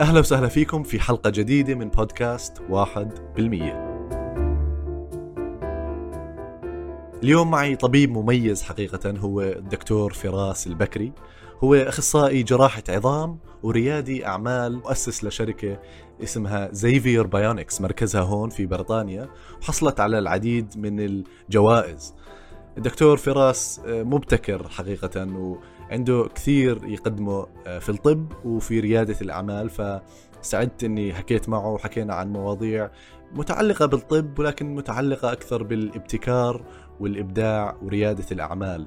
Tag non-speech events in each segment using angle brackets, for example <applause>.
أهلا وسهلا فيكم في حلقة جديدة من بودكاست واحد بالمية. اليوم معي طبيب مميز حقيقة هو الدكتور فراس البكري. هو أخصائي جراحة عظام وريادي أعمال مؤسس لشركة اسمها Xavier Bionix مركزها هون في بريطانيا وحصلت على العديد من الجوائز. الدكتور فراس مبتكر حقيقة وعنده كثير يقدمه في الطب وفي ريادة الأعمال فسعدت أني حكيت معه وحكينا عن مواضيع متعلقة بالطب ولكن متعلقة أكثر بالابتكار والإبداع وريادة الأعمال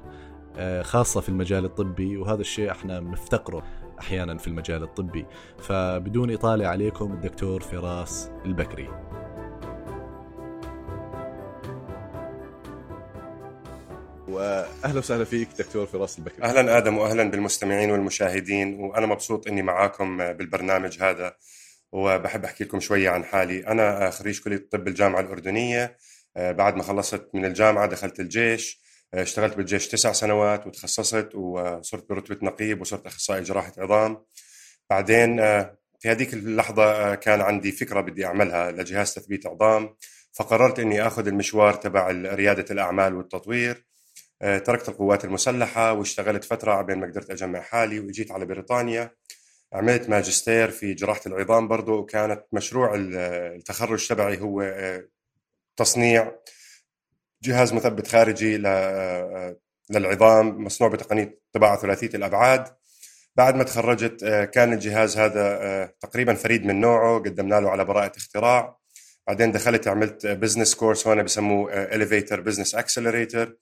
خاصة في المجال الطبي وهذا الشيء إحنا بنفتقره أحيانا في المجال الطبي. فبدون إطالة عليكم الدكتور فراس البكري. وأهلا وسهلا فيك دكتور فراس البكري. أهلا آدم واهلا بالمستمعين والمشاهدين وأنا مبسوط إني معاكم بالبرنامج هذا وبحب أحكي لكم شوية عن حالي. أنا خريج كلية الطب بالجامعة الأردنية بعد ما خلصت من الجامعة دخلت الجيش اشتغلت بالجيش تسع سنوات وتخصصت وصرت برتبة نقيب وصرت أخصائي جراحة عظام. بعدين في هذيك اللحظة كان عندي فكرة بدي أعملها لجهاز تثبيت عظام فقررت إني آخذ المشوار تبع ريادة الأعمال والتطوير. تركت القوات المسلحة واشتغلت فترة عبين ما قدرت أجمع حالي وإجيت على بريطانيا. عملت ماجستير في جراحة العظام برضه وكانت مشروع التخرج تبعي هو تصنيع جهاز مثبت خارجي للعظام مصنوع بتقنية طباعة ثلاثية الأبعاد. بعد ما تخرجت كان الجهاز هذا تقريبا فريد من نوعه قدمنا له على براءة اختراع. بعدين دخلت عملت business course هون بسموه Elevator business accelerator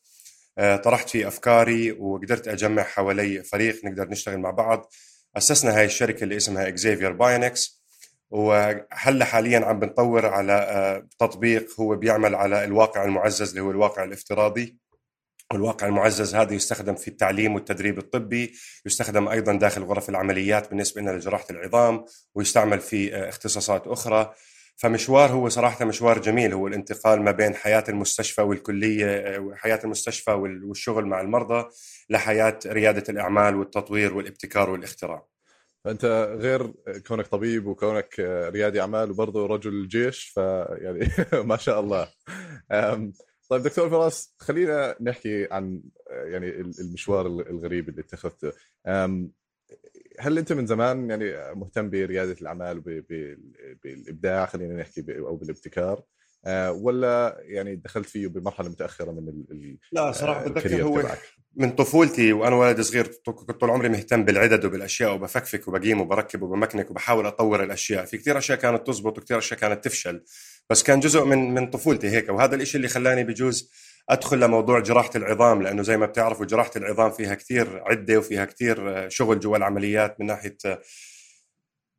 طرحت فيه أفكاري وقدرت أجمع حوالي فريق نقدر نشتغل مع بعض. أسسنا هاي الشركة اللي اسمها Xavier Bionix وهلا حاليا عم بنطور على تطبيق هو بيعمل على الواقع المعزز اللي هو الواقع الافتراضي. والواقع المعزز هذا يستخدم في التعليم والتدريب الطبي يستخدم أيضا داخل غرف العمليات بالنسبة لنا لجراحة العظام ويستعمل في اختصاصات أخرى. فمشوار هو صراحة مشوار جميل هو الانتقال ما بين حياة المستشفى والكلية وحياة المستشفى والشغل مع المرضى لحياة ريادة الأعمال والتطوير والابتكار والاختراع. فأنت غير كونك طبيب وكونك ريادي أعمال وبرضه رجل جيش فيعني <laughs> ما شاء الله. طيب دكتور فراس خلينا نحكي عن يعني المشوار الغريب اللي اتخذته. هل أنت من زمان يعني مهتم بريادة الأعمال بالإبداع خلينا نحكي أو بالابتكار ولا يعني دخلت فيه بمرحلة متأخرة من ال لا صراحة بتذكر هو تبعك. من طفولتي وأنا ولد صغير كنت طول عمري مهتم بالعدد وبالأشياء وبفكفك وبقيم وبركب وبمكنك وبحاول أطور الأشياء في كثير أشياء كانت تزبط وكثير أشياء كانت تفشل بس كان جزء من من طفولتي هيك وهذا الشيء اللي خلاني بجوز أدخل لموضوع جراحة العظام لأنه زي ما بتعرفوا جراحة العظام فيها كثير عدة وفيها كثير شغل جوا العمليات من ناحية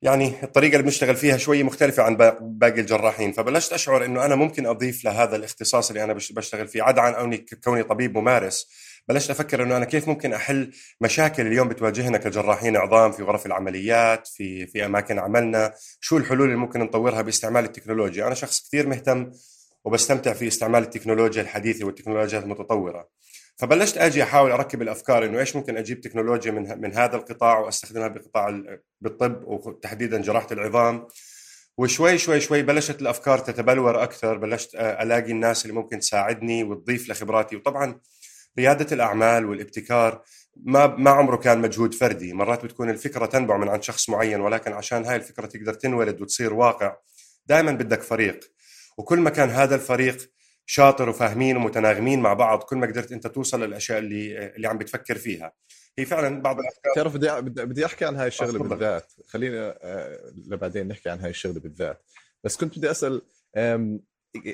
يعني الطريقة اللي بنشتغل فيها شوي مختلفة عن باقي الجراحين. فبلشت أشعر إنه أنا ممكن أضيف لهذا الاختصاص اللي أنا بشتغل فيه عدا عن أوني كوني طبيب ممارس. بلشت أفكر إنه أنا كيف ممكن أحل مشاكل اليوم بتواجهنا كجراحين عظام في غرف العمليات في في أماكن عملنا شو الحلول اللي ممكن نطورها باستعمال التكنولوجيا. أنا شخص كثير مهتم وبستمتع في استعمال التكنولوجيا الحديثة والتكنولوجيات المتطورة. فبلشت أجي أحاول أركب الأفكار إنه إيش ممكن أجيب تكنولوجيا من من هذا القطاع وأستخدمها بقطاع بالطب وتحديدا جراحة العظام. وشوي شوي شوي بلشت الأفكار تتبلور أكثر. بلشت ألاقي الناس اللي ممكن تساعدني وتضيف لخبراتي. وطبعا ريادة الأعمال والابتكار ما ما عمره كان مجهود فردي. مرات بتكون الفكرة تنبع من عند شخص معين ولكن عشان هاي الفكرة تقدر تنولد وتصير واقع دائما بدك فريق. وكل ما كان هذا الفريق شاطر وفاهمين ومتناغمين مع بعض كل ما قدرت أنت توصل للأشياء اللي اللي عم بتفكر فيها. هي فعلا بعض الأفكار تعرف بدي بدي أحكي عن هاي الشغلة بالذات. خلينا لبعدين نحكي عن هاي الشغلة بالذات. بس كنت بدي أسأل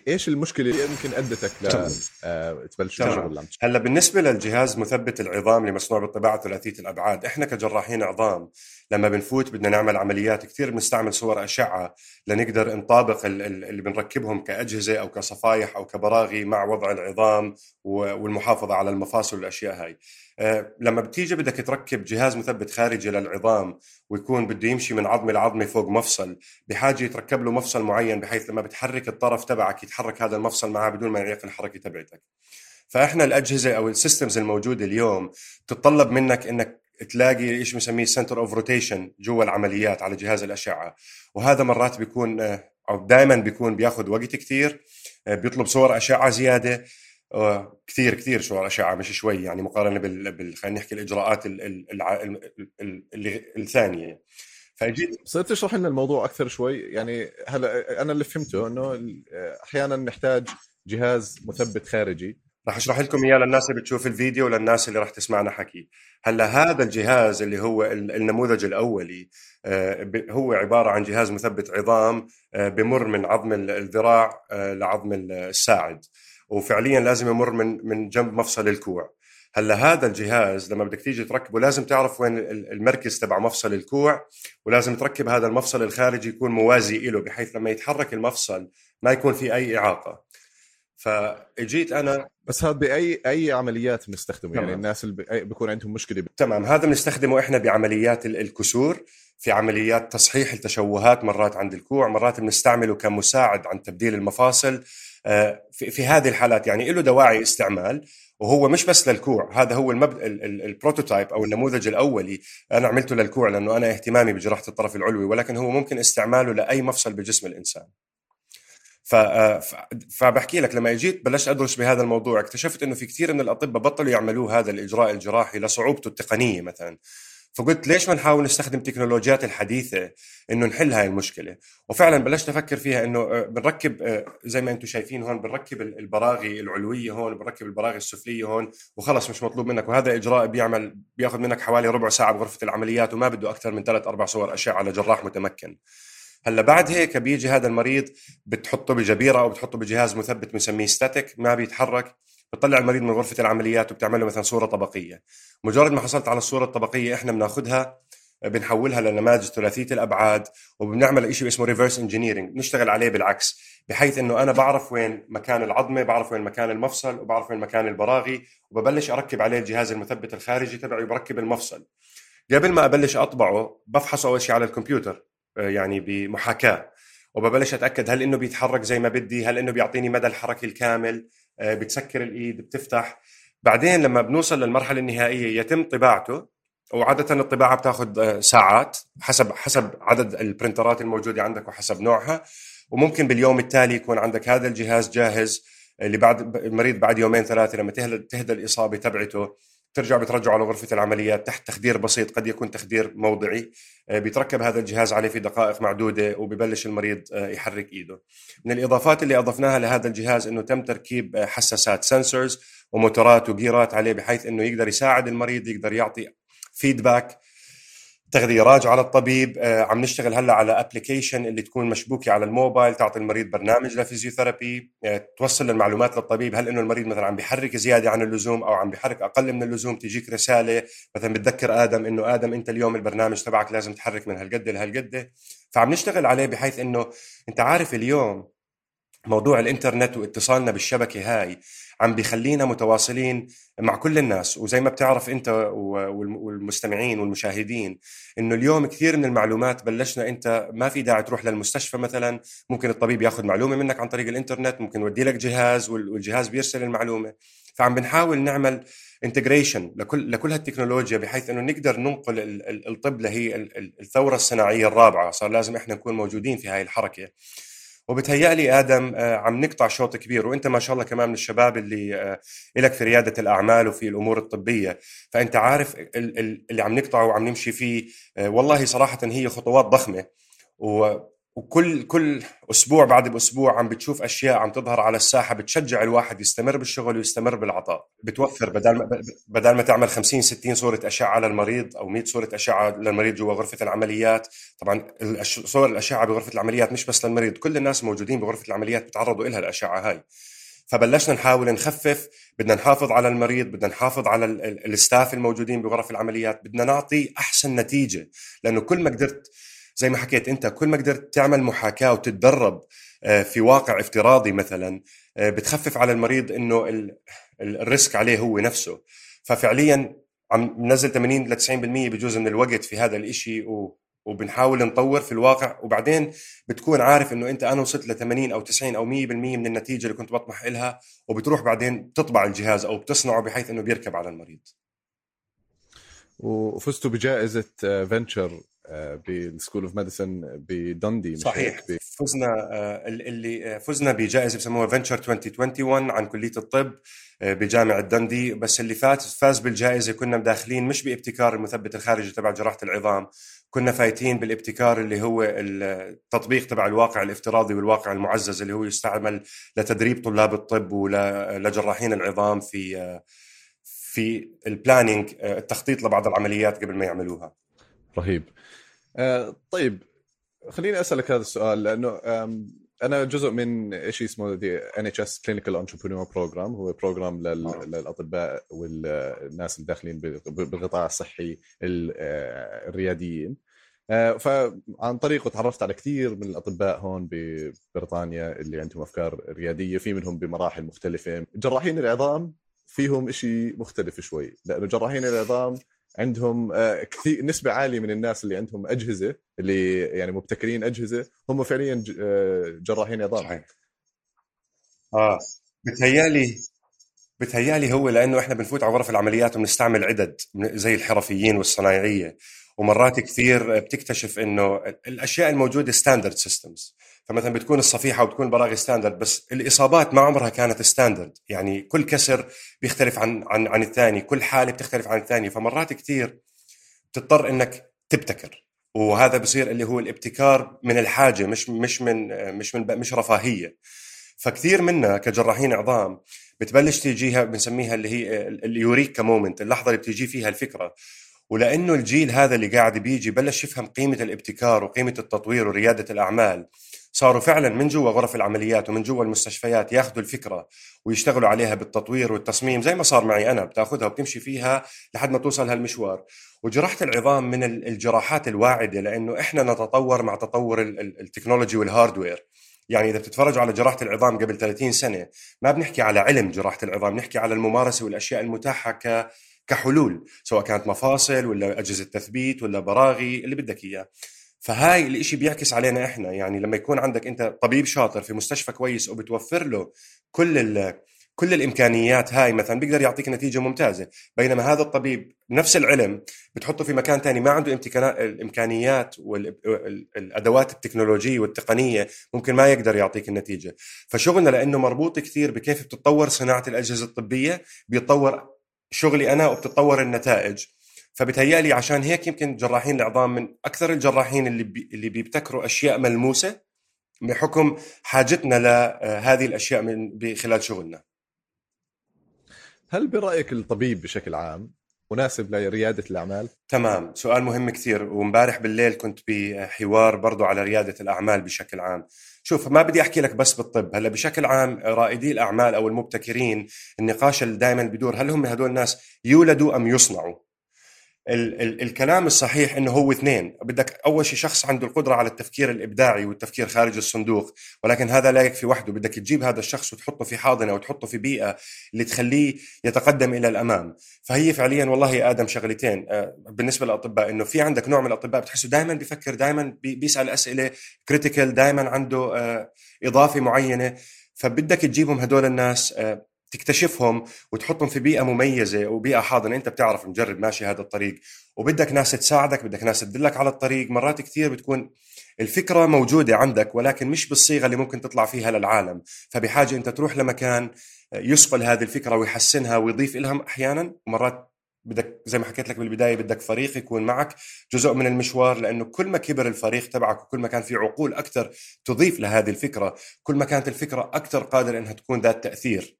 إيش المشكلة اللي يمكن أدتك لتبلش تشتغل؟ هلأ بالنسبة للجهاز مثبت العظام اللي مصنوع بالطباعه ثلاثية الأبعاد إحنا كجراحين عظام لما بنفوت بدنا نعمل عمليات كثير بنستعمل صور أشعة لنقدر نطابق اللي بنركبهم كأجهزة أو كصفايح أو كبراغي مع وضع العظام والمحافظة على المفاصل والأشياء هاي. لما بتيجي بدك تركب جهاز مثبت خارجي للعظام ويكون بده يمشي من عظمة لعظمة فوق مفصل بحاجة يتركب له مفصل معين بحيث لما بتحرك الطرف تبعك يتحرك هذا المفصل معاه بدون ما يعيق الحركة تبعتك. فإحنا الأجهزة أو ال systems الموجودة اليوم تتطلب منك إنك تلاقي شيء بنسميه center of rotation جوا العمليات على جهاز الأشعة. وهذا مرات بيكون آه، أو دائما بيكون بياخذ وقت كثير آه، بيطلب صور أشعة زيادة. كثير كثير صور أشعة مش شوي يعني مقارنة بال, بال... خلينا نحكي الإجراءات ال... ال... ال... ال... الثانية. فجيت صرت تشرح لنا الموضوع أكثر شوي. يعني هلا أنا اللي فهمته إنه أحيانا نحتاج جهاز مثبت خارجي. راح أشرح لكم إياه للناس اللي بتشوف الفيديو وللناس اللي راح تسمعنا حكي. هلا هذا الجهاز اللي هو النموذج الأولي آه، هو عبارة عن جهاز مثبت عظام آه، بمر من عظم الذراع آه، لعظم الساعد. وفعليا لازم يمر من من جنب مفصل الكوع. هلا هذا الجهاز لما بدك تيجي تركبه لازم تعرف وين المركز تبع مفصل الكوع ولازم تركب هذا المفصل الخارجي يكون موازي له بحيث لما يتحرك المفصل ما يكون في أي إعاقة. فاجيت أنا بس هذا باي أي عمليات بنستخدمه؟ يعني الناس اللي بيكون عندهم مشكلة تمام. هذا بنستخدمه إحنا بعمليات الكسور في عمليات تصحيح التشوهات مرات عند الكوع مرات بنستعمله كمساعد عن تبديل المفاصل آه، في هذه الحالات يعني له دواعي استعمال وهو مش بس للكوع هذا هو المبد... البروتوتايب أو النموذج الأولي. أنا عملته للكوع لأنه أنا اهتمامي بجراحة الطرف العلوي ولكن هو ممكن استعماله لأي مفصل بجسم الإنسان. ف... فبحكي لك لما اجيت بلشت ادرس بهذا الموضوع اكتشفت انه في كثير من الاطباء بطلوا يعملوه هذا الإجراء الجراحي لصعوبته التقنية مثلا. فقلت ليش ما نحاول نستخدم تكنولوجيات الحديثة إنه نحل هاي المشكلة؟ وفعلا بلشت أفكر فيها إنه آه، بنركب آه، زي ما أنتم شايفين هون بنركب البراغي العلوية هون بنركب البراغي السفلية هون وخلص مش مطلوب منك. وهذا إجراء بيعمل بياخذ منك حوالي ربع ساعة بغرفة العمليات وما بده أكثر من ثلاث أربع صور أشعة لجراح متمكن. هلا بعد هيك بيجي هذا المريض بتحطه بجبيرة أو بتحطه بجهاز مثبت بنسميه ستاتيك ما بيتحرك بتطلع المريض من غرفة العمليات وبتعمل له مثلا صورة طبقية. مجرد ما حصلت على الصورة الطبقية إحنا بناخذها بنحولها لنماذج ثلاثية الأبعاد وبنعمل شيء اسمه reverse engineering نشتغل عليه بالعكس. بحيث إنه أنا بعرف وين مكان العظمة بعرف وين مكان المفصل وبعرف وين مكان البراغي وببلش أركب عليه الجهاز المثبت الخارجي تبعي وبركب المفصل. قبل ما أبلش أطبعه بفحصه أول شيء على الكمبيوتر. يعني بمحاكاة. وببلش أتأكد هل إنه بيتحرك زي ما بدي؟ هل إنه بيعطيني مدى الحركة الكامل؟ آه، بتسكر الإيد بتفتح. بعدين لما بنوصل للمرحلة النهائية يتم طباعته وعادة الطباعة بتاخذ آه، ساعات حسب حسب عدد البرنترات الموجودة عندك وحسب نوعها. وممكن باليوم التالي يكون عندك هذا الجهاز جاهز اللي بعد المريض بعد يومين ثلاثة لما تهدى الإصابة تبعته. ترجع بترجعه على غرفة العمليات تحت تخدير بسيط قد يكون تخدير موضعي آه، بيتركب هذا الجهاز عليه في دقائق معدودة وببلش المريض آه، يحرك إيده. من الإضافات اللي أضفناها لهذا الجهاز أنه تم تركيب آه، حساسات sensors وموتورات و gearات عليه بحيث أنه يقدر يساعد المريض يقدر يعطي feedback تغذية راجعة للطبيب آه، عم نشتغل هلأ على application اللي تكون مشبوكة على الموبايل تعطي المريض برنامج ل physiotherapy آه، توصل المعلومات للطبيب. هل إنه المريض مثلا عم بيحرك زيادة عن اللزوم أو عم بيحرك أقل من اللزوم تجيك رسالة مثلا بتذكر آدم إنه آدم أنت اليوم البرنامج تبعك لازم تحرك من هالقد لهالقد. فعم نشتغل عليه بحيث إنه أنت عارف اليوم موضوع الإنترنت واتصالنا بالشبكة هاي عم بيخلينا متواصلين مع كل الناس. وزي ما بتعرف أنت والمستمعين والمشاهدين إنه اليوم كثير من المعلومات بلشنا أنت ما في داعي تروح للمستشفى مثلا. ممكن الطبيب ياخذ معلومة منك عن طريق الإنترنت ممكن يودي لك جهاز والجهاز بيرسل المعلومة. فعم بنحاول نعمل انتجريشن لكل لكل هالتكنولوجيا بحيث إنه نقدر ننقل الطب لهي الثورة الصناعية الرابعة. صار لازم إحنا نكون موجودين في هاي الحركة. وبتهيألي آدم آه، عم نقطع شوط كبير وأنت ما شاء الله كمان من الشباب اللي آه، لك في ريادة الأعمال وفي الأمور الطبية. فأنت عارف اللي عم نقطعه وعم نمشي فيه آه، والله صراحة هي خطوات ضخمة. وكل كل أسبوع بعد بأسبوع عم بتشوف أشياء عم تظهر على الساحة بتشجع الواحد يستمر بالشغل ويستمر بالعطاء. بتوفر بدل ما بدل ما تعمل 50 60 صورة أشعة للمريض أو 100 صورة أشعة للمريض جوا غرفة العمليات. طبعا صور الأشعة بغرفة العمليات مش بس للمريض كل الناس موجودين بغرفة العمليات بتعرضوا لها الأشعة هاي. فبلشنا نحاول نخفف بدنا نحافظ على المريض بدنا نحافظ على الستاف الموجودين بغرف العمليات بدنا نعطي أحسن نتيجة. لأنه كل ما قدرت زي ما حكيت أنت كل ما قدرت تعمل محاكاة وتتدرب آه، في واقع افتراضي مثلا آه، بتخفف على المريض إنه ال risk عليه هو نفسه. ففعليا عم ننزل 80 ل 90% بجوز من الوقت في هذا الإشي وبنحاول نطور في الواقع. وبعدين بتكون عارف إنه أنت أنا وصلت ل 80 أو 90 أو 100% من النتيجة اللي كنت بطمح لها وبتروح بعدين تطبع الجهاز أو بتصنعه بحيث إنه بيركب على المريض. وفزتوا بجائزة Venture بال School of Medicine بدندي صحيح. فزنا اللي فزنا بجائزة بسموها Venture 2021 عن كلية الطب بجامعة دندي. بس اللي فات فاز بالجائزة كنا داخلين مش بابتكار المثبت الخارجي تبع جراحة العظام كنا فايتين بالابتكار اللي هو التطبيق تبع الواقع الافتراضي والواقع المعزز اللي هو يستعمل لتدريب طلاب الطب ولجراحين العظام في في ال planning التخطيط لبعض العمليات قبل ما يعملوها. رهيب. آه طيب خليني أسألك هذا السؤال لأنه أنا جزء من شيء اسمه NHS Clinical Entrepreneur Programme هو بروجرام للأطباء والناس الداخلين بالقطاع الصحي آه، الرياديين. آه، فعن طريقه تعرفت على كثير من الأطباء هون ببريطانيا اللي عندهم أفكار ريادية في منهم بمراحل مختلفة. جراحين العظام فيهم شيء مختلف شوي لأنه جراحين العظام عندهم آه، كثير نسبة عالية من الناس اللي عندهم أجهزة اللي يعني مبتكرين أجهزة هم فعليا آه، جراحين عظام. صحيح. آه بتهيألي بتهيألي هو لأنه إحنا بنفوت على غرف العمليات وبنستعمل عدد زي الحرفيين والصنايعية. ومرات كثير بتكتشف إنه الأشياء الموجودة standard systems فمثلا بتكون الصفيحة وبتكون البراغي standard بس الإصابات ما عمرها كانت standard يعني كل كسر بيختلف عن عن عن الثاني كل حالة بتختلف عن الثانية. فمرات كثير بتضطر إنك تبتكر. وهذا بصير اللي هو الابتكار من الحاجة مش مش من مش من مش رفاهية. فكثير منا كجراحين عظام بتبلش تيجيها بنسميها اللي هي اليوريكا مومنت اللحظة اللي بتيجي فيها الفكرة. ولأنه الجيل هذا اللي قاعد بيجي بلش يفهم قيمة الابتكار وقيمة التطوير وريادة الأعمال. صاروا فعلا من جوا غرف العمليات ومن جوا المستشفيات ياخذوا الفكرة ويشتغلوا عليها بالتطوير والتصميم زي ما صار معي أنا بتاخذها وبتمشي فيها لحد ما توصل هالمشوار. وجراحه العظام من الجراحات الواعدة لأنه إحنا نتطور مع تطور ال technology وال hardware يعني إذا بتتفرجوا على جراحة العظام قبل 30 سنة ما بنحكي على علم جراحة العظام نحكي على الممارسة والأشياء المتاحة ك كحلول سواء كانت مفاصل ولا أجهزة تثبيت ولا براغي اللي بدك إياه. فهاي الإشي بيعكس علينا إحنا. يعني لما يكون عندك أنت طبيب شاطر في مستشفى كويس وبتوفر له كل كل الإمكانيات هاي مثلا بيقدر يعطيك نتيجة ممتازة. بينما هذا الطبيب نفس العلم بتحطه في مكان ثاني ما عنده الإمكانيات والادوات التكنولوجية والتقنية ممكن ما يقدر يعطيك النتيجة. فشغلنا لأنه مربوط كثير بكيف بتتطور صناعة الأجهزة الطبية بيتطور شغلي أنا وبتتطور النتائج. فبتهيألي عشان هيك يمكن جراحين العظام من أكثر الجراحين اللي بي اللي بيبتكروا أشياء ملموسة بحكم حاجتنا لهذه الأشياء من خلال شغلنا. هل برأيك الطبيب بشكل عام مناسب لريادة الأعمال؟ تمام، سؤال مهم كثير ومبارح بالليل كنت بحوار برضو على ريادة الأعمال بشكل عام. شوف ما بدي أحكي لك بس بالطب، هلا بشكل عام رائدي الأعمال أو المبتكرين النقاش اللي دائما بيدور هل هم هدول الناس يولدوا أم يصنعوا؟ ال ال الكلام الصحيح إنه هو اثنين. بدك أول شيء شخص عنده القدرة على التفكير الإبداعي والتفكير خارج الصندوق ولكن هذا لا يكفي وحده. بدك تجيب هذا الشخص وتحطه في حاضنة وتحطه في بيئة اللي تخليه يتقدم إلى الأمام. فهي فعليا والله يا آدم شغلتين. آه، بالنسبة للأطباء إنه في عندك نوع من الأطباء بتحسه دائما بيفكر دائما بيسأل أسئلة كريتيكال دائما عنده آه، إضافة معينة. فبدك تجيبهم هدول الناس آه، تكتشفهم وتحطهم في بيئة مميزة وبيئة حاضنة. أنت بتعرف مجرد ماشي هذا الطريق. وبدك ناس تساعدك بدك ناس تدلك على الطريق. مرات كثير بتكون الفكرة موجودة عندك ولكن مش بالصيغة اللي ممكن تطلع فيها للعالم. فبحاجة أنت تروح لمكان يصقل هذه الفكرة ويحسنها ويضيف لها أحيانا. ومرات بدك زي ما حكيت لك بالبداية بدك فريق يكون معك جزء من المشوار لأنه كل ما كبر الفريق تبعك وكل ما كان في عقول أكثر تضيف لهذه الفكرة كل ما كانت الفكرة أكثر قادره إنها تكون ذات تأثير.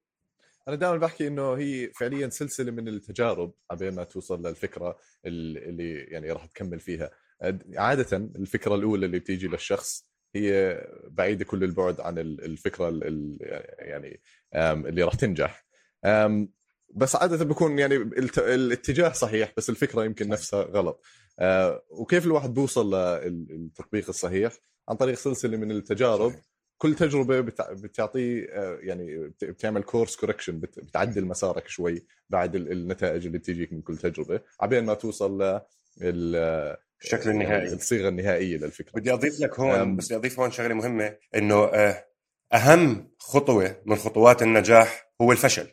أنا دائما بحكي إنه هي فعليا سلسلة من التجارب عبين ما توصل للفكرة اللي يعني راح تكمل فيها. عادة الفكرة الأولى اللي بتيجي للشخص هي بعيدة كل البعد عن الفكرة يعني اللي راح تنجح. بس عادة بيكون يعني الاتجاه صحيح بس الفكرة يمكن نفسها غلط. آه، وكيف الواحد بيوصل للتطبيق الصحيح؟ عن طريق سلسلة من التجارب. كل تجربة بتعطيه آه، يعني بتعمل كورس كوركشن بتعدل مسارك شوي بعد النتائج اللي بتجيك من كل تجربة عبين ما توصل ل الشكل النهائي. يعني الصيغة النهائية للفكرة. بدي أضيف لك هون بس بدي أضيف هون شغلة مهمة إنه آه، أهم خطوة من خطوات النجاح هو الفشل.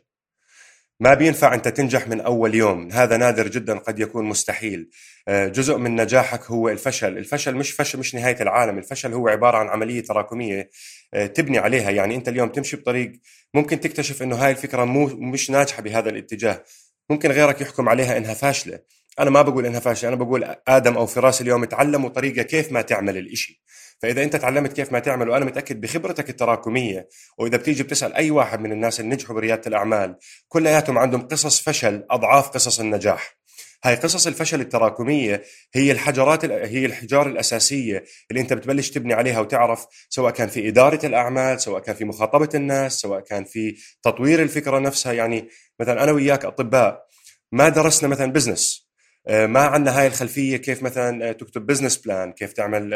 ما بينفع أنت تنجح من أول يوم. هذا نادر جدا قد يكون مستحيل. آه، جزء من نجاحك هو الفشل. الفشل مش فشل مش نهاية العالم. الفشل هو عبارة عن عملية تراكمية آه، تبني عليها. يعني أنت اليوم تمشي بطريق ممكن تكتشف إنه هاي الفكرة مو مش ناجحة بهذا الاتجاه. ممكن غيرك يحكم عليها إنها فاشلة. أنا ما بقول إنها فاشلة. أنا بقول آدم أو فراس اليوم تعلموا طريقة كيف ما تعمل الإشي. فإذا أنت تعلمت كيف ما تعمل وأنا متأكد بخبرتك التراكمية وإذا بتيجي بتسأل أي واحد من الناس اللي نجحوا بريادة الأعمال كلياتهم عندهم قصص فشل أضعاف قصص النجاح. هاي قصص الفشل التراكمية هي الحجرات هي الحجار الأساسية اللي أنت بتبلش تبني عليها وتعرف سواء كان في إدارة الأعمال سواء كان في مخاطبة الناس سواء كان في تطوير الفكرة نفسها. يعني مثلا أنا وياك أطباء ما درسنا مثلا business آه، ما عندنا هاي الخلفية كيف مثلا تكتب business plan كيف تعمل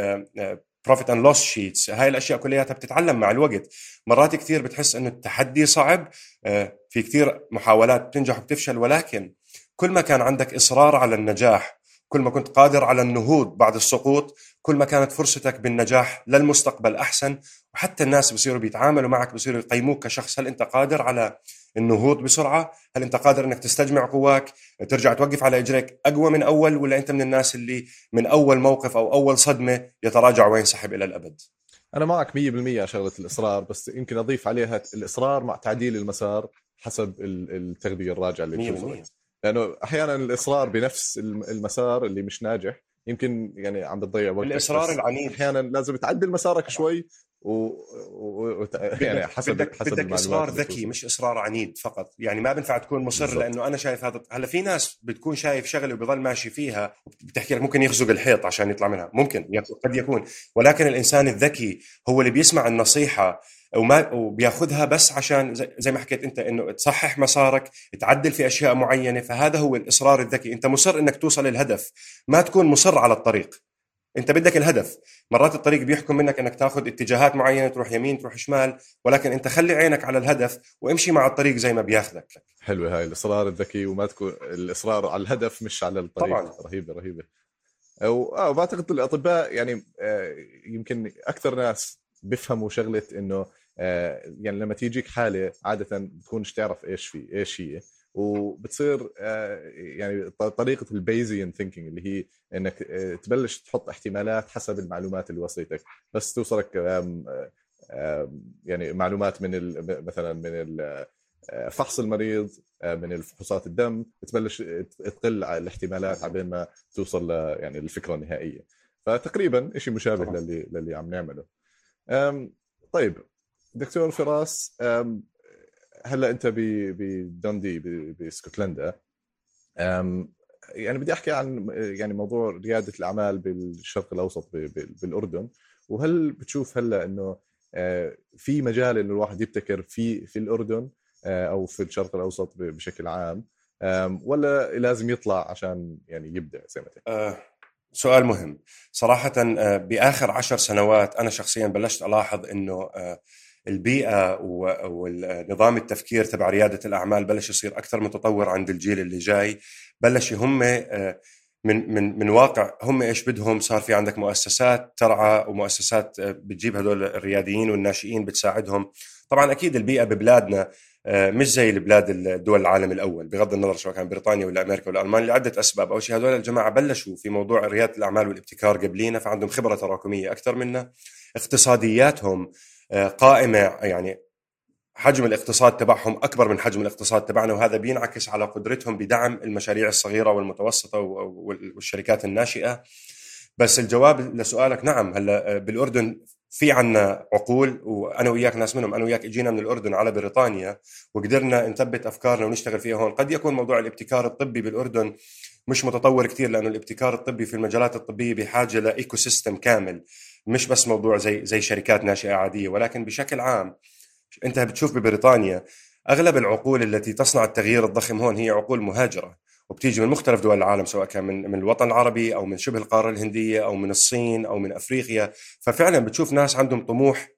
profit and loss sheets هاي الأشياء كلياتها بتتعلم مع الوقت. مرات كثير بتحس إنه التحدي صعب آه، في كثير محاولات بتنجح وبتفشل ولكن كل ما كان عندك إصرار على النجاح كل ما كنت قادر على النهوض بعد السقوط كل ما كانت فرصتك بالنجاح للمستقبل أحسن وحتى الناس بصيروا بيتعاملوا معك بصيروا يقيموك كشخص. هل أنت قادر على النهوض بسرعة. هل أنت قادر أنك تستجمع قواك ترجع توقف على إجريك أقوى من أول ولا أنت من الناس اللي من أول موقف أو أول صدمة يتراجع وينسحب إلى الأبد؟ أنا معك 100% شغلة الإصرار بس يمكن أضيف عليها الإصرار مع تعديل المسار حسب التغذيه الراجعه اللي 100% لأنه أحيانا الإصرار بنفس المسار اللي مش ناجح يمكن يعني عم بتضيع وقت. الإصرار العنيف. أحيانا لازم تعدل مسارك شوي و... و... يعني حسب بدك, حسب بدك إصرار ذكي مش إصرار عنيد فقط. يعني ما بينفع تكون مصر بالزبط. لأنه أنا شايف هذا هلأ في ناس بتكون شايف شغلة وبضل ماشي فيها بتحكي لك ممكن يخزق الحيط عشان يطلع منها. ممكن قد يكون. ولكن الإنسان الذكي هو اللي بيسمع النصيحة وما وبيأخذها بس عشان زي ما حكيت أنت إنه تصحح مسارك تعدل في أشياء معينة. فهذا هو الإصرار الذكي. أنت مصر إنك توصل للهدف. ما تكون مصر على الطريق. انت بدك الهدف. مرات الطريق بيحكم منك انك تاخذ اتجاهات معينة تروح يمين تروح شمال ولكن انت خلي عينك على الهدف وامشي مع الطريق زي ما بياخذك. حلوة هاي الإصرار الذكي وما تكون الإصرار على الهدف مش على الطريق. طبعا. رهيبة رهيبة. وبعتقد الأطباء يعني آه، يمكن أكثر ناس بيفهموا شغلة إنه آه، يعني لما تيجيك حالة عادة بتكونش تعرف إيش في إيش هي. وبتصير آه، يعني طريقة ال Bayesian thinking اللي هي إنك آه، تبلش تحط احتمالات حسب المعلومات اللي وصلتك بس توصلك يعني معلومات من مثلا من فحص المريض من الفحوصات الدم. بتبلش تقل الاحتمالات على ما توصل يعني الفكرة النهائية. فبتقريبا شيء مشابه للي للي عم نعمله. طيب دكتور فراس هلا انت بدوندي باسكتلندا يعني بدي احكي عن يعني موضوع ريادة الأعمال بالشرق الأوسط بالأردن. وهل بتشوف هلا إنه آه، في مجال إنه الواحد يبتكر في في الأردن آه، أو في الشرق الأوسط بشكل عام؟ ولا لازم يطلع عشان يعني يبدع زي ما آه سؤال مهم. صراحة بآخر عشر سنوات أنا شخصيا بلشت ألاحظ أنه البيئة ونظام التفكير تبع ريادة الأعمال بلش يصير أكثر متطور عند الجيل اللي جاي. بلش هم من من من واقع هم إيش بدهم؟ صار في عندك مؤسسات ترعى ومؤسسات بتجيب هدول الرياديين والناشئين بتساعدهم. طبعا أكيد البيئة ببلادنا مش زي البلاد الدول العالم الأول بغض النظر سواء كان بريطانيا ولا أمريكا ولا ألمانيا لعدة أسباب. أول شيء هدول الجماعة بلشوا في موضوع ريادة الأعمال والابتكار قبلينا فعندهم خبرة تراكمية أكثر منا. اقتصادياتهم قائمة يعني حجم الاقتصاد تبعهم أكبر من حجم الاقتصاد تبعنا وهذا بينعكس على قدرتهم بدعم المشاريع الصغيرة والمتوسطة والشركات الناشئة. بس الجواب لسؤالك نعم هلأ بالأردن في عنا عقول وأنا وياك ناس منهم أنا وياك إجينا من الأردن على بريطانيا وقدرنا نثبت أفكارنا ونشتغل فيها هون. قد يكون موضوع الابتكار الطبي بالأردن مش متطور كثير لأنه الابتكار الطبي في المجالات الطبية بحاجة ل ecosystem كامل. مش بس موضوع زي زي شركات ناشئة عادية ولكن بشكل عام انت بتشوف ببريطانيا أغلب العقول التي تصنع التغيير الضخم هون هي عقول مهاجرة وبتيجي من مختلف دول العالم سواء كان من من الوطن العربي أو من شبه القارة الهندية أو من الصين أو من أفريقيا. ففعلا بتشوف ناس عندهم طموح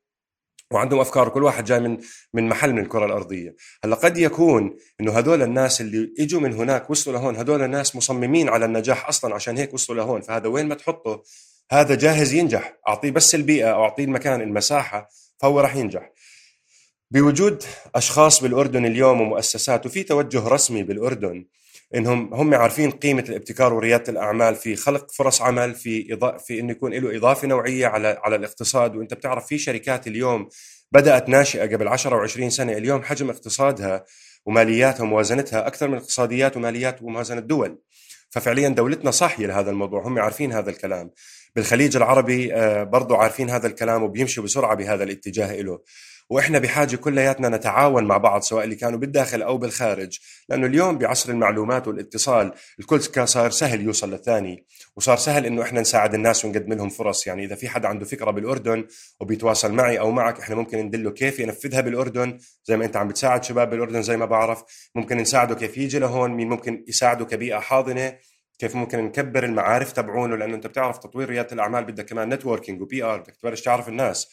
وعندهم أفكار كل واحد جاي من من محل من الكرة الأرضية. هلأ قد يكون إنه هدول الناس اللي إجوا من هناك وصلوا لهون هدول الناس مصممين على النجاح أصلا عشان هيك وصلوا لهون. فهذا وين ما تحطه هذا جاهز ينجح. أعطيه بس البيئة أو أعطيه المكان المساحة فهو راح ينجح. بوجود أشخاص بالأردن اليوم ومؤسسات وفي توجه رسمي بالأردن إنهم هم عارفين قيمة الابتكار وريادة الأعمال. في خلق فرص عمل في إضاء في انه يكون له إضافة نوعية على على الاقتصاد. وأنت بتعرف في شركات اليوم بدأت ناشئة قبل 10 و20 سنة. اليوم حجم اقتصادها ومالياتها وموازنتها أكثر من اقتصاديات وماليات وموازنة دول. ففعليا دولتنا صاحية لهذا الموضوع. هم عارفين هذا الكلام. بالخليج العربي آه، برضو عارفين هذا الكلام وبيمشوا بسرعة بهذا الاتجاه له وإحنا بحاجة كلياتنا نتعاون مع بعض سواء اللي كانوا بالداخل أو بالخارج. لأنه اليوم بعصر المعلومات والاتصال الكل صار سهل يوصل للثاني. وصار سهل إنه إحنا نساعد الناس ونقدم لهم فرص. يعني إذا في حدا عنده فكرة بالأردن وبيتواصل معي أو معك إحنا ممكن ندله كيف ينفذها بالأردن. زي ما أنت عم بتساعد شباب بالأردن زي ما بعرف ممكن نساعده كيف يجي لهون مين ممكن يساعده كبيئة حاضنة. كيف ممكن نكبر المعارف تبعونه؟ لأنه أنت بتعرف تطوير ريادة الأعمال بدك كمان networking و PR بدك تبلش تعرف الناس.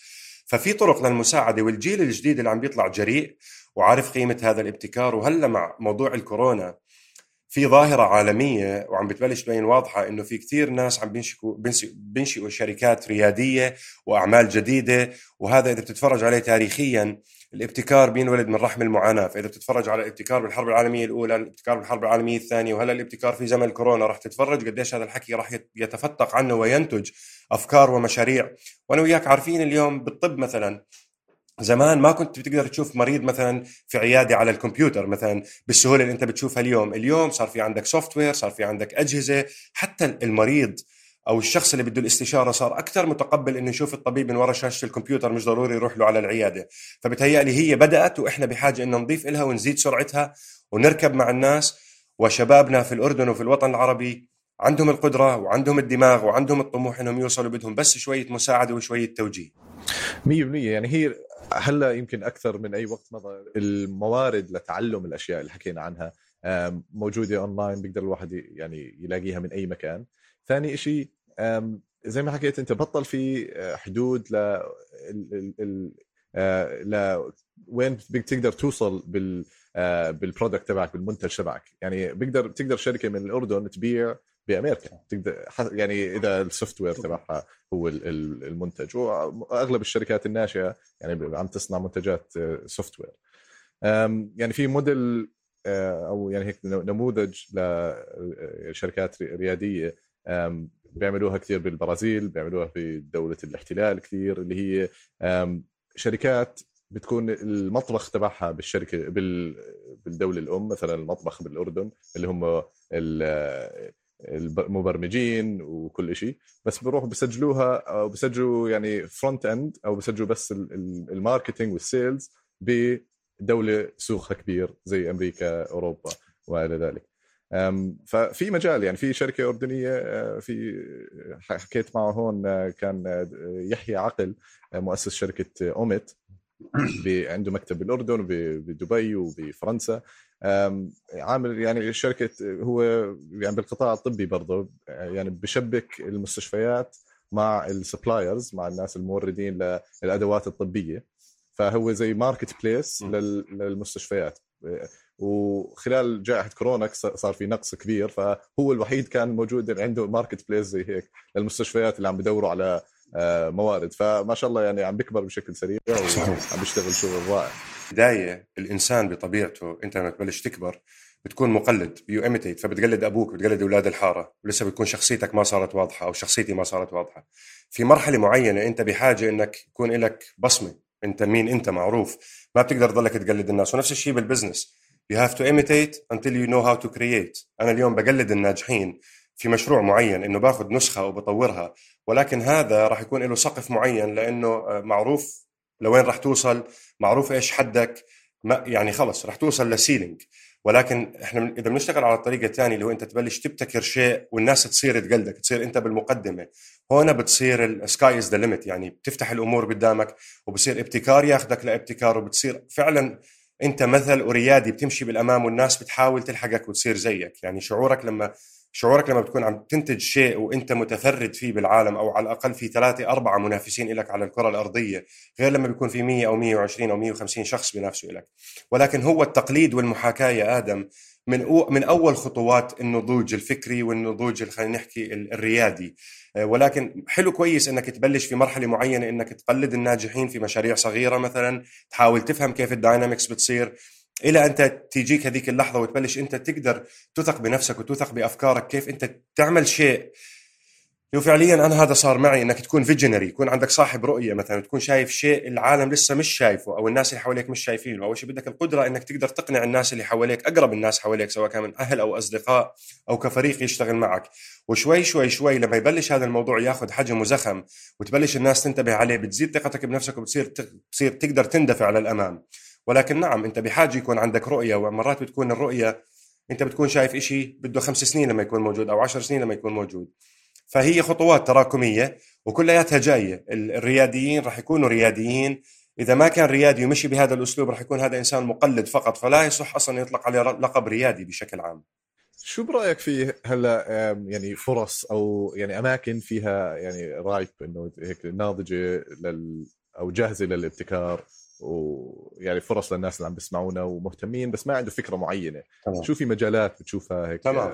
ففي طرق للمساعدة والجيل الجديد اللي عم بيطلع جريء وعارف قيمة هذا الابتكار. وهلأ مع موضوع الكورونا في ظاهرة عالمية وعم بتبلش تبين واضحة إنه في كثير ناس عم بينشئوا بينشئوا شركات ريادية وأعمال جديدة وهذا إذا بتتفرج عليه تاريخيا الابتكار بينولد من رحم المعاناة. فإذا بتتفرج على الابتكار بالحرب العالمية الأولى الابتكار بالحرب العالمية الثانية وهلا الابتكار في زمن الكورونا راح تتفرج قديش هذا الحكي راح يتفتق عنه وينتج أفكار ومشاريع. وأنا وياك عارفين اليوم بالطب مثلا زمان ما كنت بتقدر تشوف مريض مثلا في عيادة على الكمبيوتر مثلا بالسهولة اللي أنت بتشوفها اليوم، اليوم صار في عندك software، صار في عندك أجهزة، حتى المريض أو الشخص اللي بده الاستشارة صار أكثر متقبل إنه يشوف الطبيب من وراء شاشة الكمبيوتر مش ضروري يروح له على العيادة. فبتهيألي هي بدأت وإحنا بحاجة ان نضيف لها ونزيد سرعتها ونركب مع الناس وشبابنا في الأردن وفي الوطن العربي عندهم القدرة وعندهم الدماغ وعندهم الطموح إنهم يوصلوا بدهم بس شوية مساعدة وشوية توجيه. 100% يعني هي هلا يمكن أكثر من أي وقت مضى الموارد لتعلم الأشياء اللي حكينا عنها موجودة اونلاين بيقدر الواحد يعني يلاقيها من أي مكان. ثاني شيء زي ما حكيت أنت بطل في آه، حدود ل آه، ل وين بدك تقدر توصل بال آه، بال product تبعك بالمنتج تبعك. يعني بيقدر بتقدر شركة من الأردن تبيع بأمريكا. تقدر يعني إذا ال software تبعها هو المنتج. وأغلب الشركات الناشئة يعني عم تصنع منتجات software يعني في موديل أو يعني هيك نموذج لشركات ريادية بيعملوها كثير بالبرازيل بيعملوها في دولة الاحتلال كثير اللي هي شركات بتكون المطبخ تبعها بالشركة بالدولة الأم مثلا المطبخ بالأردن اللي هم المبرمجين وكل شيء بس بروحوا بسجلوها أو بسجلوا يعني front end أو بسجلوا بس ال marketing وال sales بدولة سوقها كبير زي أمريكا أوروبا وإلى ذلك. ففي مجال يعني في شركة أردنية في حكيت معه هون كان يحيى عقل مؤسس شركة أوميت. <coughs> عنده مكتب بالأردن وبدبي وبفرنسا. عامل يعني شركة هو يعني بالقطاع الطبي برضه يعني بشبك المستشفيات مع السبلايرز مع الناس الموردين للأدوات الطبية. فهو زي marketplace للمستشفيات. وخلال جائحة كورونا صار في نقص كبير. فهو الوحيد كان موجود عنده marketplace زي هيك للمستشفيات اللي عم بدوروا على آه، موارد. فما شاء الله يعني عم بيكبر بشكل سريع وعم بيشتغل شغل رائع. بداية الإنسان بطبيعته أنت لما تبلش تكبر بتكون مقلد you imitate فبتقلد أبوك بتقلد أولاد الحارة ولسه بتكون شخصيتك ما صارت واضحة أو شخصيتي ما صارت واضحة. في مرحلة معينة أنت بحاجة إنك يكون لك بصمة أنت مين أنت معروف ما بتقدر تضلك تقلد الناس ونفس الشيء بال business you have to imitate until you know how to create. أنا اليوم بقلد الناجحين في مشروع معين إنه باخذ نسخة وبطورها ولكن هذا راح يكون له سقف معين لأنه آه، معروف لوين راح توصل؟ معروف إيش حدك؟ ما يعني خلص راح توصل ل ceiling. ولكن إحنا إذا بنشتغل على الطريقة الثانية اللي هو أنت تبلش تبتكر شيء والناس تصير تقلدك تصير أنت بالمقدمة. هون بتصير the sky is the limit يعني بتفتح الأمور قدامك وبصير ابتكار ياخذك لابتكار وبتصير فعلا أنت مثل ريادي بتمشي بالأمام والناس بتحاول تلحقك وتصير زيك. يعني شعورك لما شعورك لما بتكون عم تنتج شيء وانت متفرد فيه بالعالم أو على الاقل في ثلاثة اربعة منافسين لك على الكرة الأرضية غير لما بيكون في 100 أو 120 أو 150 شخص بينافسوا لك ولكن هو التقليد والمحاكاة يا آدم من من أول خطوات النضوج الفكري والنضوج خلينا نحكي الريادي. آه، ولكن حلو كويس إنك تبلش في مرحلة معينة إنك تقلد الناجحين في مشاريع صغيرة مثلا تحاول تفهم كيف ال dynamics بتصير. إلى انت تيجيك هذيك اللحظة وتبلش أنت تقدر تثق بنفسك وتثق بأفكارك كيف أنت تعمل شيء. فعليا أنا هذا صار معي إنك تكون visionary يكون عندك صاحب رؤية مثلا تكون شايف شيء العالم لسه مش شايفه أو الناس اللي حواليك مش شايفينه اول شيء بدك القدرة إنك تقدر تقنع الناس اللي حواليك أقرب الناس حواليك سواء كان من أهل أو أصدقاء أو كفريق يشتغل معك. وشوي شوي شوي لما يبلش هذا الموضوع ياخذ حجم وزخم وتبلش الناس تنتبه عليه بتزيد ثقتك بنفسك وبتصير تصير تقدر تندفع للأمام. ولكن نعم أنت بحاجة يكون عندك رؤية ومرات بتكون الرؤية أنت بتكون شايف إشي بده خمس سنين لما يكون موجود أو عشر سنين لما يكون موجود. فهي خطوات تراكمية وكلياتها جاية. الرياديين راح يكونوا رياديين. إذا ما كان ريادي ومشي بهذا الأسلوب راح يكون هذا إنسان مقلد فقط فلا يصح أصلا يطلق عليه لقب ريادي بشكل عام. شو برأيك في هلا يعني فرص أو يعني أماكن فيها يعني ripe إنه هيك ناضجة لل أو جاهزة للابتكار؟ ويعني فرص للناس اللي عم بيسمعونا ومهتمين بس ما عنده فكرة معينة تمام. شو في مجالات بتشوفها هيك تمام.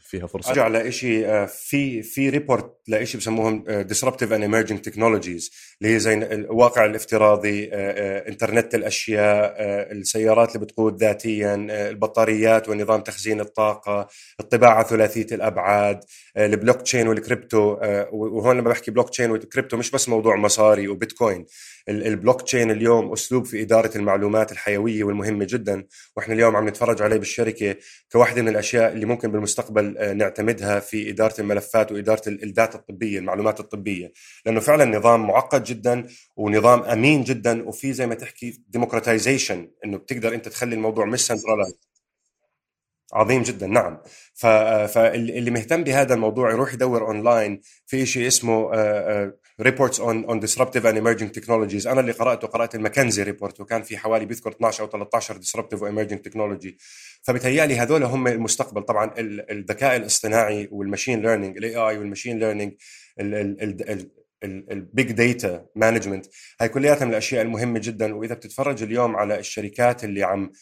فيها فرصة أرجع لشيء آه، في في report لشيء بسموهم disruptive and emerging technologies اللي هي زي الواقع الافتراضي آه، آه، انترنت الأشياء السيارات اللي بتقود ذاتيا البطاريات ونظام تخزين الطاقة الطباعة ثلاثية الأبعاد ال blockchain وال crypto وهون لما بحكي blockchain وال crypto مش بس موضوع مصاري وبيتكوين البلوك تشين اليوم أسلوب في إدارة المعلومات الحيوية والمهمة جدا وإحنا اليوم عم نتفرج عليه بالشركة كواحدة من الأشياء اللي ممكن بالمستقبل آه، نعتمدها في إدارة الملفات وإدارة ال data الطبية المعلومات الطبية. لأنه فعلا نظام معقد جدا ونظام أمين جدا وفي زي ما تحكي democratization إنه بتقدر أنت تخلي الموضوع مش centralized عظيم جدا نعم. فاللي مهتم بهذا الموضوع يروح يدور اونلاين في شيء اسمه reports on on disruptive and emerging technologies أنا اللي قرأته قرأت الماكنزي report وكان في حوالي بيذكر 12 أو 13 disruptive و emerging technology فبتهيألي هذول هم المستقبل. طبعا الذكاء الاصطناعي وال machine learning ال AI وال machine learning ال big data management هاي كلياتها من الأشياء المهمة جدا. وإذا بتتفرج اليوم على الشركات اللي عم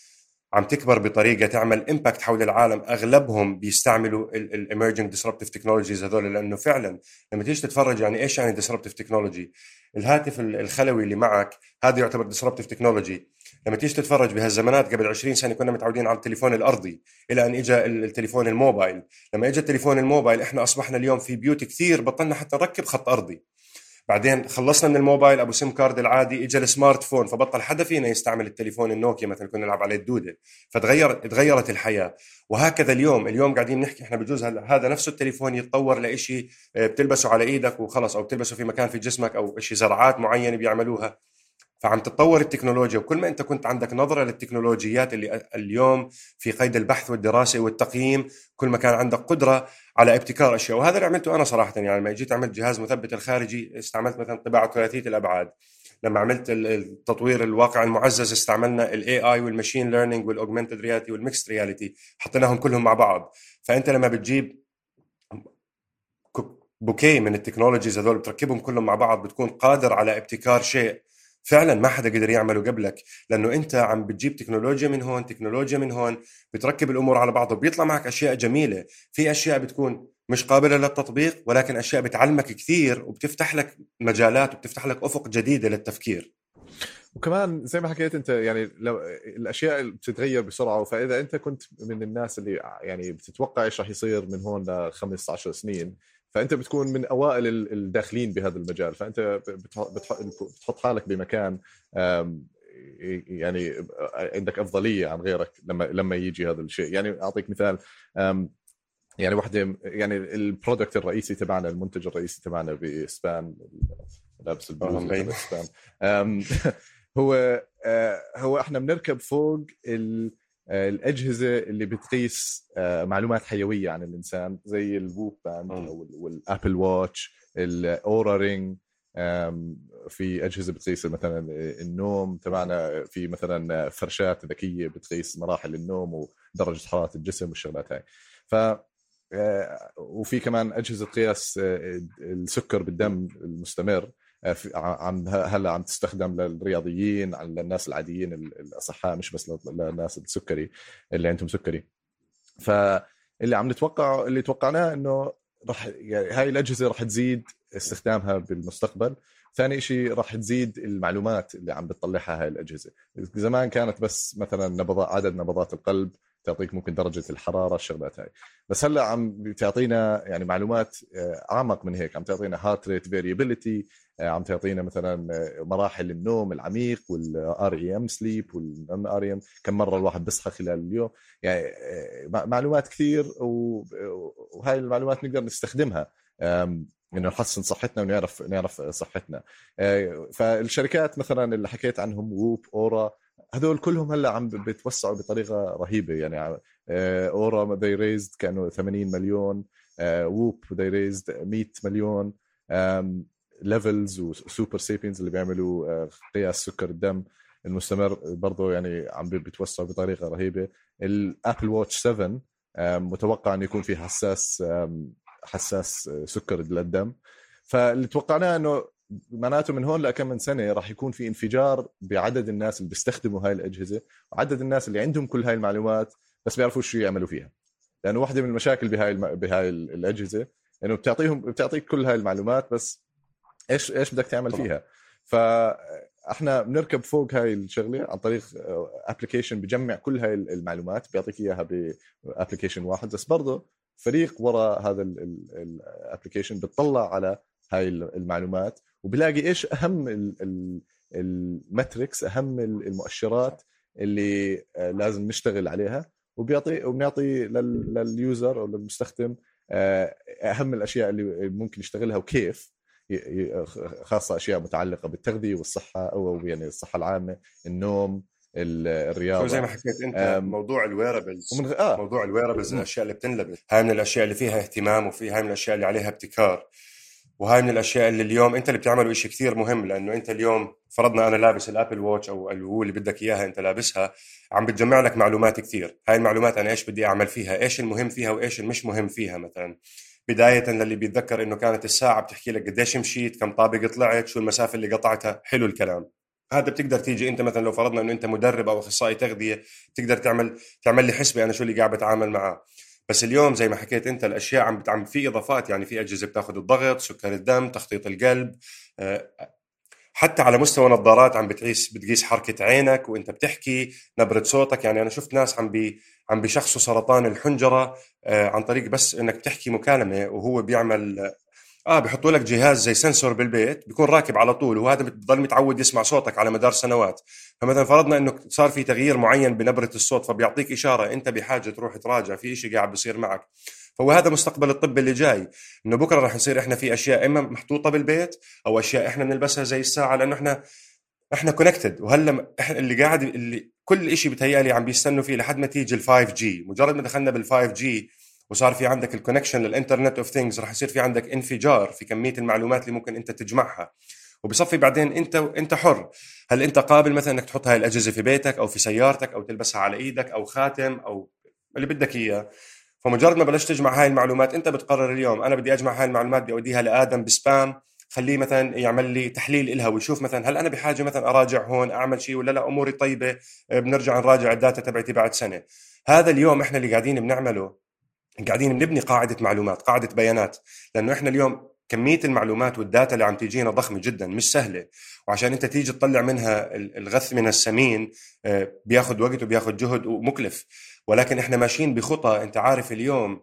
عم تكبر بطريقة تعمل impact حول العالم أغلبهم بيستعملوا ال emerging disruptive technologies هذول لأنه فعلا لما تيجي تتفرج يعني إيش يعني disruptive technology الهاتف الخلوي اللي معك هذا يعتبر disruptive technology لما تيجي تتفرج بهالزمانات قبل 20 سنة كنا متعودين على التليفون الأرضي إلى أن اجى التليفون الموبايل. لما اجى التليفون الموبايل إحنا أصبحنا اليوم في بيوت كثير بطلنا حتى نركب خط أرضي. بعدين خلصنا من الموبايل أبو SIM card العادي اجى ال smartphone فبطل حدا فينا يستعمل التليفون النوكيا مثلا كنا نلعب عليه الدودة. فتغير تغيرت الحياة. وهكذا اليوم اليوم قاعدين نحكي إحنا بجوز هذا نفسه التليفون يتطور لشيء آه، بتلبسه على إيدك وخلص أو بتلبسه في مكان في جسمك أو شيء زرعات معينة بيعملوها. فعم تتطور التكنولوجيا وكل ما أنت كنت عندك نظرة للتكنولوجيات اللي اليوم في قيد البحث والدراسة والتقييم كل ما كان عندك قدرة على ابتكار أشياء. وهذا اللي عملته أنا صراحة يعني لما جيت عملت جهاز مثبت الخارجي استعملت مثلا طباعة ثلاثية الأبعاد. لما عملت التطوير الواقع المعزز استعملنا ال AI وال machine learning وال augmented reality وال mixed reality حطيناهم كلهم مع بعض. فأنت لما بتجيب bouquet من ال technologies هذول بتركبهم كلهم مع بعض بتكون قادر على ابتكار شيء فعلا ما حدا قدر يعمله قبلك لأنه أنت عم بتجيب تكنولوجيا من هون تكنولوجيا من هون بتركب الأمور على بعض وبيطلع معك أشياء جميلة. في أشياء بتكون مش قابلة للتطبيق ولكن أشياء بتعلمك كثير وبتفتح لك مجالات وبتفتح لك أفق جديدة للتفكير. وكمان زي ما حكيت أنت يعني لو الأشياء بتتغير بسرعة فاذا أنت كنت من الناس اللي يعني بتتوقع إيش راح يصير من هون ل 15 سنين فأنت بتكون من أوائل الداخلين بهذا المجال. فأنت بتحط حالك بمكان يعني عندك أفضلية عن غيرك لما لما يجي هذا الشيء. يعني أعطيك مثال يعني واحدة يعني البرودكت الرئيسي تبعنا المنتج الرئيسي تبعنا بسبان لابس البلوز <laughs> هو هو إحنا بنركب فوق ال الأجهزة اللي بتقيس آه، معلومات حيوية عن الإنسان زي الووب باند أو والأبل واتش الأورا رينج في أجهزة بتقيس مثلا النوم تبعنا في مثلا فرشات ذكية بتقيس مراحل النوم ودرجة حرارة الجسم والشغلات هاي. ف آه، وفي كمان أجهزة قياس السكر بالدم المستمر. عم هلا عم تستخدم للرياضيين للناس العاديين الأصحاء مش بس للناس السكري اللي عندهم سكري. فاللي عم نتوقع اللي توقعناه إنه راح يعني هاي الأجهزة راح تزيد استخدامها بالمستقبل. ثاني شيء راح تزيد المعلومات اللي عم بتطلعها هاي الأجهزة. زمان كانت بس مثلا نبضات عدد نبضات القلب تعطيك ممكن درجة الحرارة الشغلات هاي. بس هلأ عم تعطينا يعني معلومات آه، أعمق من هيك. عم تعطينا heart rate variability عم تعطينا مثلا آه، مراحل النوم العميق وال REM sleep وال non-REM كم مرة الواحد بيصحى خلال اليوم. يعني آه، معلومات كثير وهاي المعلومات نقدر نستخدمها إنه نحسن صحتنا ونعرف نعرف صحتنا. فالشركات مثلا اللي حكيت عنهم Whoop Oura هذول كلهم هلأ عم بيتوسعوا بطريقة رهيبة. يعني Oura they raised كانوا 80 مليون Whoop they raised 100 مليون Levels و Supersapiens اللي بيعملوا آه، قياس سكر الدم المستمر برضه يعني عم بيتوسعوا بطريقة رهيبة. ال Apple Watch 7 متوقع إنه يكون في حساس حساس آه، سكر للدم. فاللي توقعناه إنه معناته من هون لكم من سنة راح يكون في انفجار بعدد الناس اللي بيستخدموا هاي الأجهزة وعدد الناس اللي عندهم كل هاي المعلومات بس بيعرفوا شو يعملوا فيها لأنه واحدة من المشاكل بهاي الم... بهاي الأجهزة إنه يعني بتعطيهم بتعطيك كل هاي المعلومات بس إيش إيش بدك تعمل طبعا. فيها فإحنا بنركب فوق هاي الشغلة عن طريق application بجمع كل هاي المعلومات بيعطيك إياها ب application واحد بس برضه فريق وراء هذا ال application بتطلع على هاي المعلومات وبلاقي إيش أهم ال metrics أهم المؤشرات اللي آه، لازم نشتغل عليها وبيعطي وبنعطي لل user أو للمستخدم آه، أهم الأشياء اللي ممكن يشتغلها وكيف خاصة أشياء متعلقة بالتغذية والصحة أو يعني الصحة العامة النوم الرياضة زي ما حكيت أنت موضوع ال wearables ومن... آه. موضوع ال wearables الأشياء اللي بتنلبس هاي من الأشياء اللي فيها اهتمام وفي هاي من الأشياء اللي عليها ابتكار وهاي من الأشياء اللي اليوم أنت اللي بتعمله شيء كثير مهم لأنه أنت اليوم فرضنا أنا لابس ال Apple Watch أو هو اللي بدك إياها أنت لابسها عم بتجمع لك معلومات كثير. هاي المعلومات أنا إيش بدي أعمل فيها؟ إيش المهم فيها وإيش المش مهم فيها مثلا؟ بداية للي بيتذكر إنه كانت الساعة بتحكي لك قديش مشيت كم طابق طلعت شو المسافة اللي قطعتها؟ حلو الكلام. هذا بتقدر تيجي أنت مثلا لو فرضنا إنه أنت مدرب أو أخصائي تغذية تقدر تعمل تعمل لي حسبة أنا شو اللي قاعد بتعامل معاه. بس اليوم زي ما حكيت انت الأشياء عم عم في إضافات يعني في أجهزة بتاخذ الضغط سكر الدم تخطيط القلب آه، حتى على مستوى نظارات عم بتقيس بتقيس حركة عينك وإنت بتحكي نبرة صوتك يعني أنا شفت ناس عم بي عم بيشخصوا سرطان الحنجرة آه، عن طريق بس إنك بتحكي مكالمة وهو بيعمل آه بحطوا لك جهاز زي سنسور بالبيت بيكون راكب على طول وهذا بتضل متعود يسمع صوتك على مدار سنوات. فمثلا فرضنا إنه صار في تغيير معين بنبرة الصوت فبيعطيك إشارة أنت بحاجة تروح تراجع في شيء قاعد بيصير معك. فهو هذا مستقبل الطب اللي جاي إنه بكرة رح نصير إحنا في أشياء إما محطوطة بالبيت أو أشياء إحنا بنلبسها زي الساعة لأنه إحنا إحنا connected وهلأ إحنا اللي قاعد اللي كل شيء بتهيألي عم بيستنوا فيه لحد ما تيجي ال 5 G مجرد ما دخلنا بال 5 G وصار في عندك ال connection لل internet of things رح يصير في عندك انفجار في كمية المعلومات اللي ممكن أنت تجمعها. وبصفي بعدين أنت أنت حر. هل أنت قابل مثلا إنك تحط هاي الأجهزة في بيتك أو في سيارتك أو تلبسها على إيدك أو خاتم أو اللي بدك إياه؟ فمجرد ما بلشت تجمع هاي المعلومات أنت بتقرر اليوم أنا بدي أجمع هاي المعلومات بدي أوديها لآدم بسبام خليه مثلا يعمل لي تحليل إلها ويشوف مثلا هل أنا بحاجة مثلا أراجع هون أعمل شيء ولا لا أموري طيبة بنرجع نراجع ال data تبعتي بعد سنة. هذا اليوم إحنا اللي قاعدين بنعمله. قاعدين بنبني قاعدة معلومات قاعدة بيانات. لأنه إحنا اليوم كمية المعلومات وال data اللي عم تيجينا ضخمة جدا مش سهلة. وعشان أنت تيجي تطلع منها الغث من السمين آه، بياخذ وقت وبياخذ جهد ومكلف. ولكن إحنا ماشيين بخطى. أنت عارف اليوم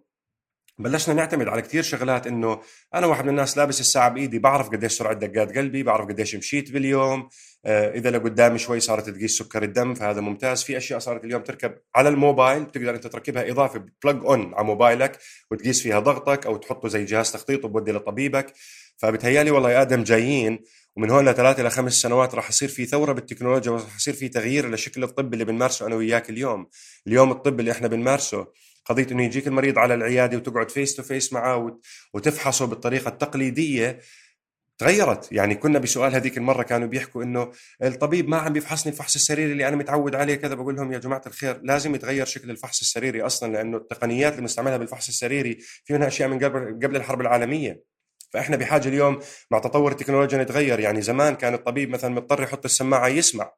بلشنا نعتمد على كثير شغلات إنه أنا واحد من الناس لابس الساعة بايدي بعرف قديش سرعة دقات قلبي بعرف قديش مشيت باليوم آه، إذا لقدامي شوي صارت تقيس سكر الدم فهذا ممتاز. في أشياء صارت اليوم تركب على الموبايل بتقدر أنت تركبها إضافة plug on على موبايلك وتقيس فيها ضغطك أو تحطه زي جهاز تخطيط وبودي لطبيبك. فبتهيألي والله يا آدم جايين ومن هون لثلاث إلى خمس سنوات راح يصير في ثورة بالتكنولوجيا وراح يصير في تغيير لشكل الطب اللي بنمارسه أنا وياك اليوم. اليوم الطب اللي إحنا بنمارسه قضية إنه يجيك المريض على العيادة وتقعد face to face معه وتفحصه بالطريقة التقليدية تغيرت. يعني كنا بسؤال هذيك المرة كانوا بيحكوا إنه الطبيب ما عم بيفحصني الفحص السريري اللي أنا متعود عليه كذا بقول لهم يا جماعة الخير لازم يتغير شكل الفحص السريري أصلا لأنه التقنيات اللي بنستعملها بالفحص السريري في منها أشياء من قبل قبل الحرب العالمية. فإحنا بحاجة اليوم مع تطور التكنولوجيا نتغير. يعني زمان كان الطبيب مثلا مضطر يحط السماعة يسمع.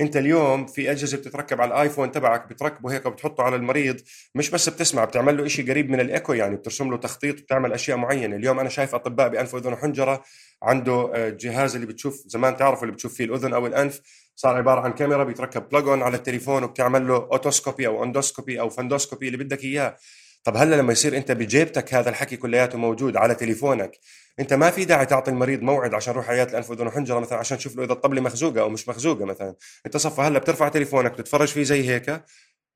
انت اليوم في اجهزة بتتركب على ال iPhone تبعك بتركبه هيك وبتحطه على المريض مش بس بتسمع بتعمل له شيء قريب من الإيكو يعني بترسم له تخطيط وبتعمل أشياء معينة. اليوم أنا شايف أطباء بانف واذن وحنجره عنده آه، جهاز اللي بتشوف زمان تعرفوا اللي بتشوف فيه الأذن أو الأنف صار عبارة عن كاميرا بيتركب plug على التليفون وبتعمل له otoscopy أو endoscopy أو fundoscopy اللي بدك إياه. طب هلأ لما يصير أنت بجيبتك هذا الحكي كلياته موجود على تليفونك أنت ما في داعي تعطي المريض موعد عشان روح عيادة الأنف واذن وحنجره مثلا عشان تشوف له إذا الطبلة مخزوقة أو مش مخزوقة مثلا. أنت صفى هلأ بترفع تليفونك بتتفرج فيه زي هيك.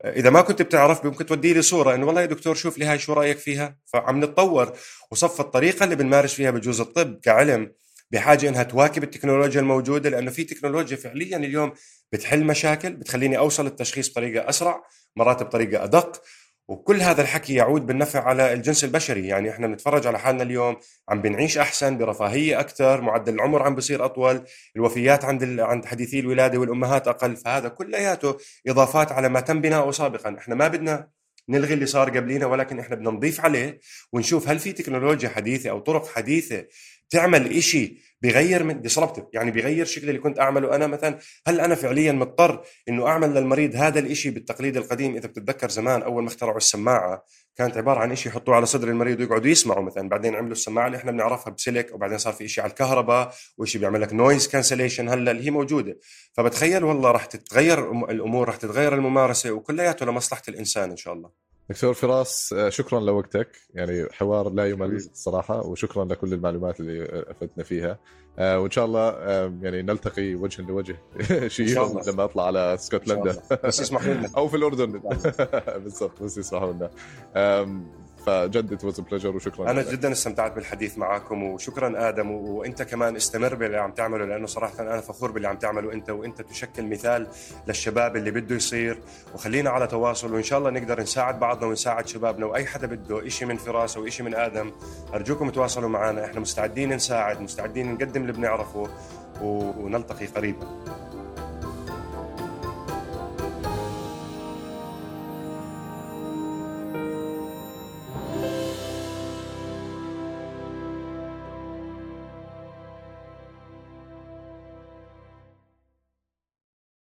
إذا ما كنت بتعرف ممكن تودي لي صورة إنه والله يا دكتور شوف لي هاي شو رأيك فيها. فعم نتطور. وصف الطريقة اللي بنمارس فيها بجوز الطب كعلم بحاجة إنها تواكب التكنولوجيا الموجودة لأنه في تكنولوجيا فعليا اليوم بتحل مشاكل بتخليني أوصل التشخيص بطريقة أسرع مرات بطريقة أدق. وكل هذا الحكي يعود بالنفع على الجنس البشري. يعني إحنا بنتفرج على حالنا اليوم عم بنعيش أحسن برفاهية أكثر معدل العمر عم بصير أطول الوفيات عند ال... عند حديثي الولادة والأمهات أقل. فهذا كلياته إضافات على ما تم بناؤه سابقا. إحنا ما بدنا نلغي اللي صار قبلينا ولكن إحنا بدنا نضيف عليه ونشوف هل في تكنولوجيا حديثة أو طرق حديثة تعمل إشي بغير من disruptive يعني بغير شكل اللي كنت أعمله أنا مثلا هل أنا فعليا مضطر إنه أعمل للمريض هذا الإشي بالتقليد القديم؟ إذا بتتذكر زمان أول ما اخترعوا السماعة كانت عبارة عن شيء يحطوه على صدر المريض ويقعدوا يسمعوا مثلا. بعدين عملوا السماعة اللي إحنا بنعرفها بسلك وبعدين صار في شيء على الكهرباء وشيء بيعمل لك noise cancellation هلأ اللي هي موجودة. فبتخيل والله راح تتغير الأمور راح تتغير الممارسة وكلياته لمصلحة الإنسان إن شاء الله. دكتور فراس آه، شكرا لوقتك. يعني حوار لا يمل صراحة وشكرا لكل المعلومات اللي افدنا فيها. آه، وإن شاء الله يعني نلتقي وجها لوجه <laughs> شيء لما أطلع على اسكتلندا بس يسمحوا لنا. <laughs> أو في الأردن. <laughs> بالضبط بس يسمحوا لنا. فجد it was pleasure وشكرا أنا لك. جدا استمتعت بالحديث معكم وشكرا آدم وأنت كمان استمر باللي عم تعمله لأنه صراحة أنا فخور باللي عم تعمله أنت وأنت تشكل مثال للشباب اللي بده يصير. وخلينا على تواصل وإن شاء الله نقدر نساعد بعضنا ونساعد شبابنا وأي حدا بده شيء من فراس أو شيء من آدم أرجوكم تواصلوا معنا. إحنا مستعدين نساعد مستعدين نقدم اللي بنعرفه ونلتقي قريبا.